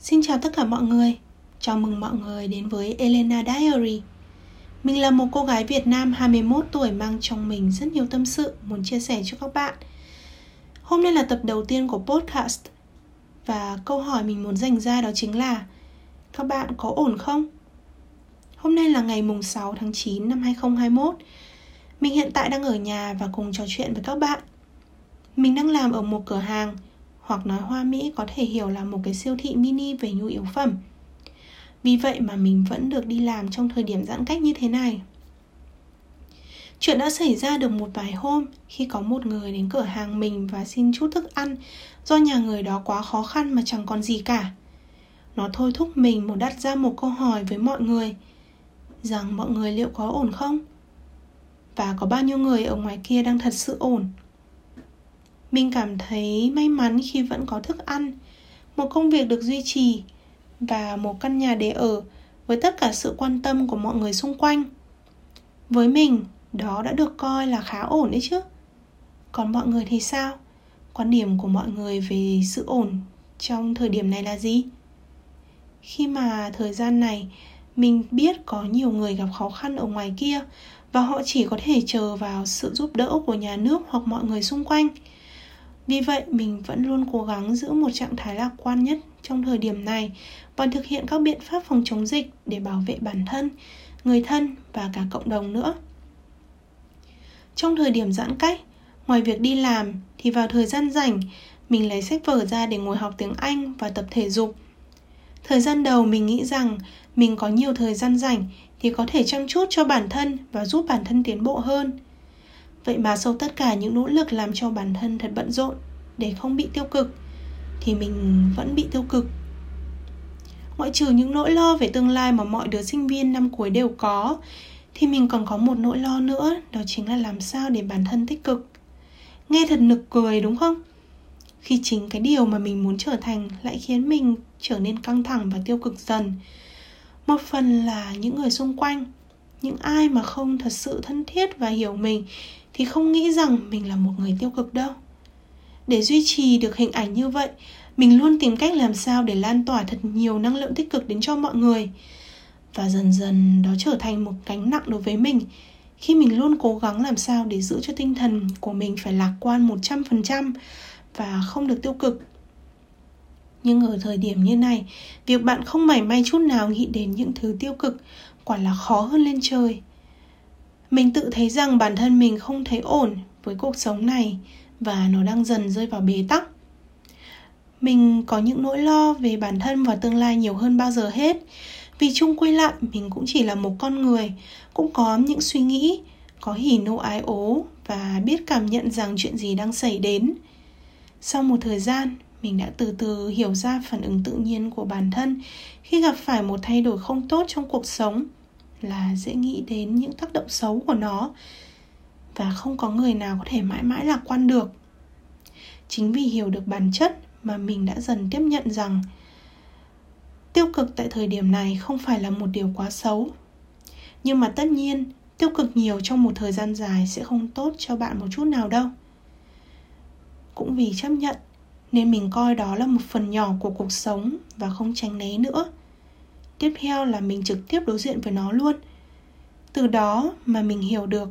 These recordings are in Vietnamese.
Xin chào tất cả mọi người. Chào mừng mọi người đến với Elena Diary. Mình là một cô gái Việt Nam 21 tuổi mang trong mình rất nhiều tâm sự muốn chia sẻ cho các bạn. Hôm nay là tập đầu tiên của podcast Và câu hỏi mình muốn dành ra đó chính là, Các bạn có ổn không? Hôm nay là ngày mùng 6 tháng 9 năm 2021 Mình hiện tại đang ở nhà và cùng trò chuyện với các bạn. Mình đang làm ở một cửa hàng hoặc nói hoa Mỹ có thể hiểu là một cái siêu thị mini về nhu yếu phẩm. Vì vậy mà mình vẫn được đi làm trong thời điểm giãn cách như thế này. Chuyện đã xảy ra được một vài hôm khi có một người đến cửa hàng mình và xin chút thức ăn do nhà người đó quá khó khăn mà chẳng còn gì cả. Nó thôi thúc mình muốn đặt ra một câu hỏi với mọi người rằng mọi người liệu có ổn không? Và có bao nhiêu người ở ngoài kia đang thật sự ổn mình cảm thấy may mắn khi vẫn có thức ăn, một công việc được duy trì và một căn nhà để ở với tất cả sự quan tâm của mọi người xung quanh. Với mình, đó đã được coi là khá ổn đấy chứ. Còn mọi người thì sao? Quan điểm của mọi người về sự ổn trong thời điểm này là gì? Khi mà thời gian này, mình biết có nhiều người gặp khó khăn ở ngoài kia và họ chỉ có thể chờ vào sự giúp đỡ của nhà nước hoặc mọi người xung quanh vì vậy, mình vẫn luôn cố gắng giữ một trạng thái lạc quan nhất trong thời điểm này và thực hiện các biện pháp phòng chống dịch để bảo vệ bản thân, người thân và cả cộng đồng nữa. Trong thời điểm giãn cách, ngoài việc đi làm thì vào thời gian rảnh, mình lấy sách vở ra để ngồi học tiếng Anh và tập thể dục. Thời gian đầu mình nghĩ rằng mình có nhiều thời gian rảnh thì có thể chăm chút cho bản thân và giúp bản thân tiến bộ hơn. Vậy mà sau tất cả những nỗ lực làm cho bản thân thật bận rộn để không bị tiêu cực thì mình vẫn bị tiêu cực. Ngoại trừ những nỗi lo về tương lai mà mọi đứa sinh viên năm cuối đều có thì mình còn có một nỗi lo nữa, đó chính là làm sao để bản thân tích cực. Nghe thật nực cười đúng không? Khi chính cái điều mà mình muốn trở thành lại khiến mình trở nên căng thẳng và tiêu cực dần. Một phần là những người xung quanh, những ai mà không thật sự thân thiết và hiểu mình thì không nghĩ rằng mình là một người tiêu cực đâu. Để duy trì được hình ảnh như vậy mình luôn tìm cách làm sao để lan tỏa thật nhiều năng lượng tích cực đến cho mọi người. Và dần dần đó trở thành một gánh nặng đối với mình. Khi mình luôn cố gắng làm sao để giữ cho tinh thần của mình phải lạc quan 100% và không được tiêu cực. Nhưng ở thời điểm như này, việc bạn không mảy may chút nào nghĩ đến những thứ tiêu cực quả là khó hơn lên trời mình tự thấy rằng bản thân mình không thấy ổn với cuộc sống này và nó đang dần rơi vào bế tắc. Mình có những nỗi lo về bản thân và tương lai nhiều hơn bao giờ hết. Vì chung quy lại, mình cũng chỉ là một con người, cũng có những suy nghĩ, có hỉ nộ ái ố và biết cảm nhận rằng chuyện gì đang xảy đến. Sau một thời gian, mình đã từ từ hiểu ra phản ứng tự nhiên của bản thân khi gặp phải một thay đổi không tốt trong cuộc sống là dễ nghĩ đến những tác động xấu của nó và không có người nào có thể mãi mãi lạc quan được. Chính vì hiểu được bản chất mà mình đã dần tiếp nhận rằng tiêu cực tại thời điểm này không phải là một điều quá xấu. Nhưng mà tất nhiên, tiêu cực nhiều trong một thời gian dài sẽ không tốt cho bạn một chút nào đâu. Cũng vì chấp nhận nên mình coi đó là một phần nhỏ của cuộc sống và không tránh né nữa tiếp theo là mình trực tiếp đối diện với nó luôn. Từ đó mà mình hiểu được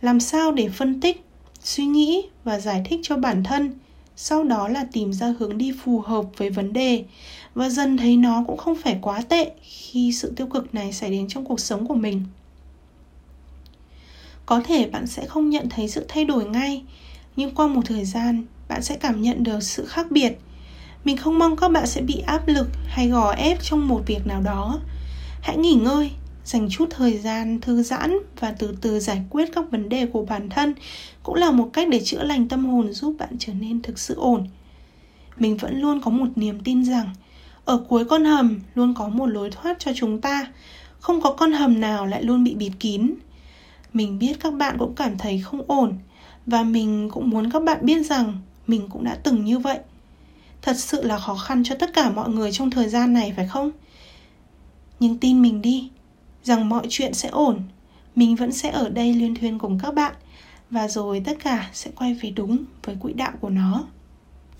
làm sao để phân tích, suy nghĩ và giải thích cho bản thân, sau đó là tìm ra hướng đi phù hợp với vấn đề. Và dần thấy nó cũng không phải quá tệ khi sự tiêu cực này xảy đến trong cuộc sống của mình. Có thể bạn sẽ không nhận thấy sự thay đổi ngay, nhưng qua một thời gian, bạn sẽ cảm nhận được sự khác biệt mình không mong các bạn sẽ bị áp lực hay gò ép trong một việc nào đó. Hãy nghỉ ngơi, dành chút thời gian thư giãn và từ từ giải quyết các vấn đề của bản thân cũng là một cách để chữa lành tâm hồn giúp bạn trở nên thực sự ổn. Mình vẫn luôn có một niềm tin rằng ở cuối con hầm luôn có một lối thoát cho chúng ta. Không có con hầm nào lại luôn bị bịt kín. Mình biết các bạn cũng cảm thấy không ổn và mình cũng muốn các bạn biết rằng mình cũng đã từng như vậy thật sự là khó khăn cho tất cả mọi người trong thời gian này, phải không? Nhưng tin mình đi, rằng mọi chuyện sẽ ổn. Mình vẫn sẽ ở đây liên thuyên cùng các bạn, và rồi tất cả sẽ quay về đúng với quỹ đạo của nó.